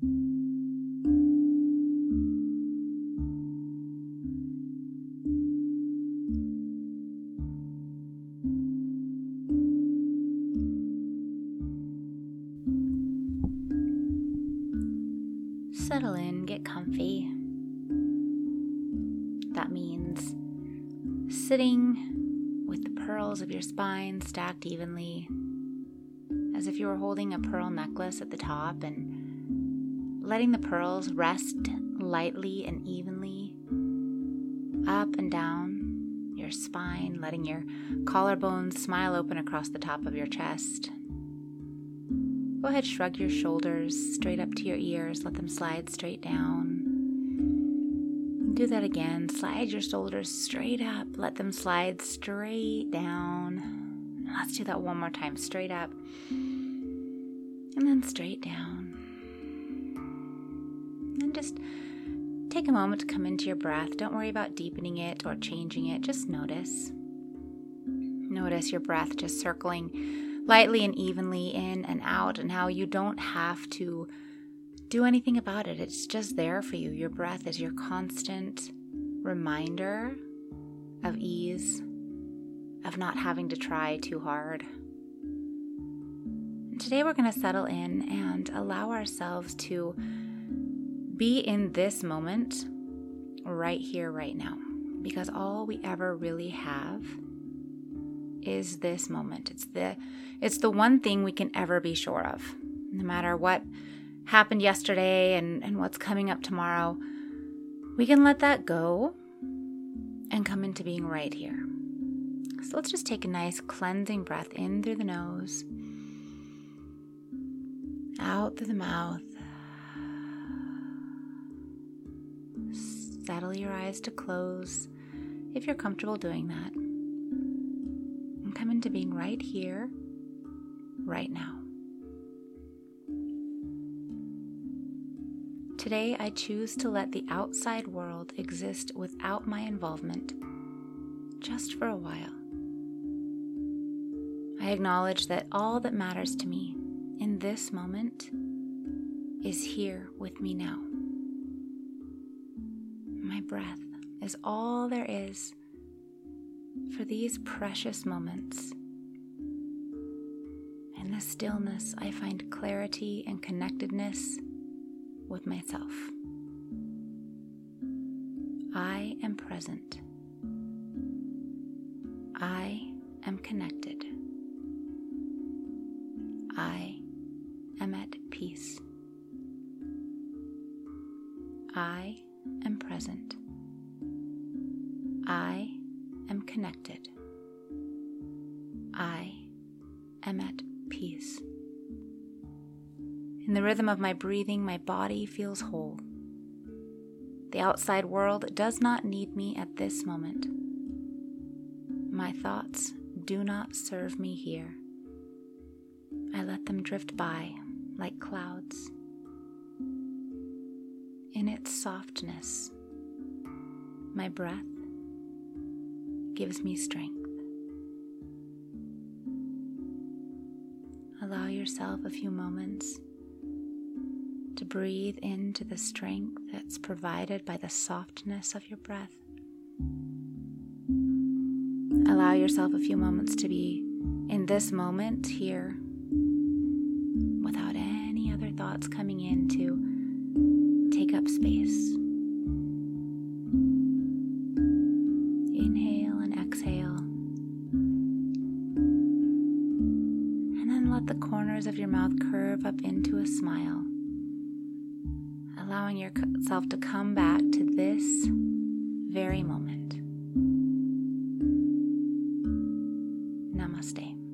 Settle in, get comfy. That means sitting with the pearls of your spine stacked evenly, as if you were holding a pearl necklace at the top, and letting the pearls rest lightly and evenly up and down your spine, letting your collarbones smile open across the top of your chest. Go ahead, shrug your shoulders straight up to your ears, let them slide straight down. Do that again. Slide your shoulders straight up, let them slide straight down. Let's do that one more time. Straight up, and then straight down. Just take a moment to come into your breath. Don't worry about deepening it or changing it, just notice. Notice your breath just circling lightly and evenly in and out, and how you don't have to do anything about it. It's just there for you. Your breath is your constant reminder of ease, of not having to try too hard. Today we're going to settle in and allow ourselves to be in this moment right here, right now, because all we ever really have is this moment. It's the it's the one thing we can ever be sure of. No matter what happened yesterday and, and what's coming up tomorrow, we can let that go and come into being right here. So let's just take a nice cleansing breath in through the nose, out through the mouth. Settle your eyes to close if you're comfortable doing that And come into being right here, right now. Today, I choose to let the outside world exist without my involvement, just for a while. I acknowledge that all that matters to me in this moment is here with me now. My breath is all there is for these precious moments. In the stillness, I find clarity and connectedness with myself. I am present. I am connected. I am at peace. I present. I am connected. I am at peace. In the rhythm of my breathing, my body feels whole. The outside world does not need me at this moment. My thoughts do not serve me here. I let them drift by like clouds. In its softness, my breath gives me strength. Allow yourself a few moments to breathe into the strength that's provided by the softness of your breath. Allow yourself a few moments to be in this moment here without any other thoughts coming in to take up space. exhale. And then let the corners of your mouth curve up into a smile, allowing yourself to come back to this very moment. Namaste.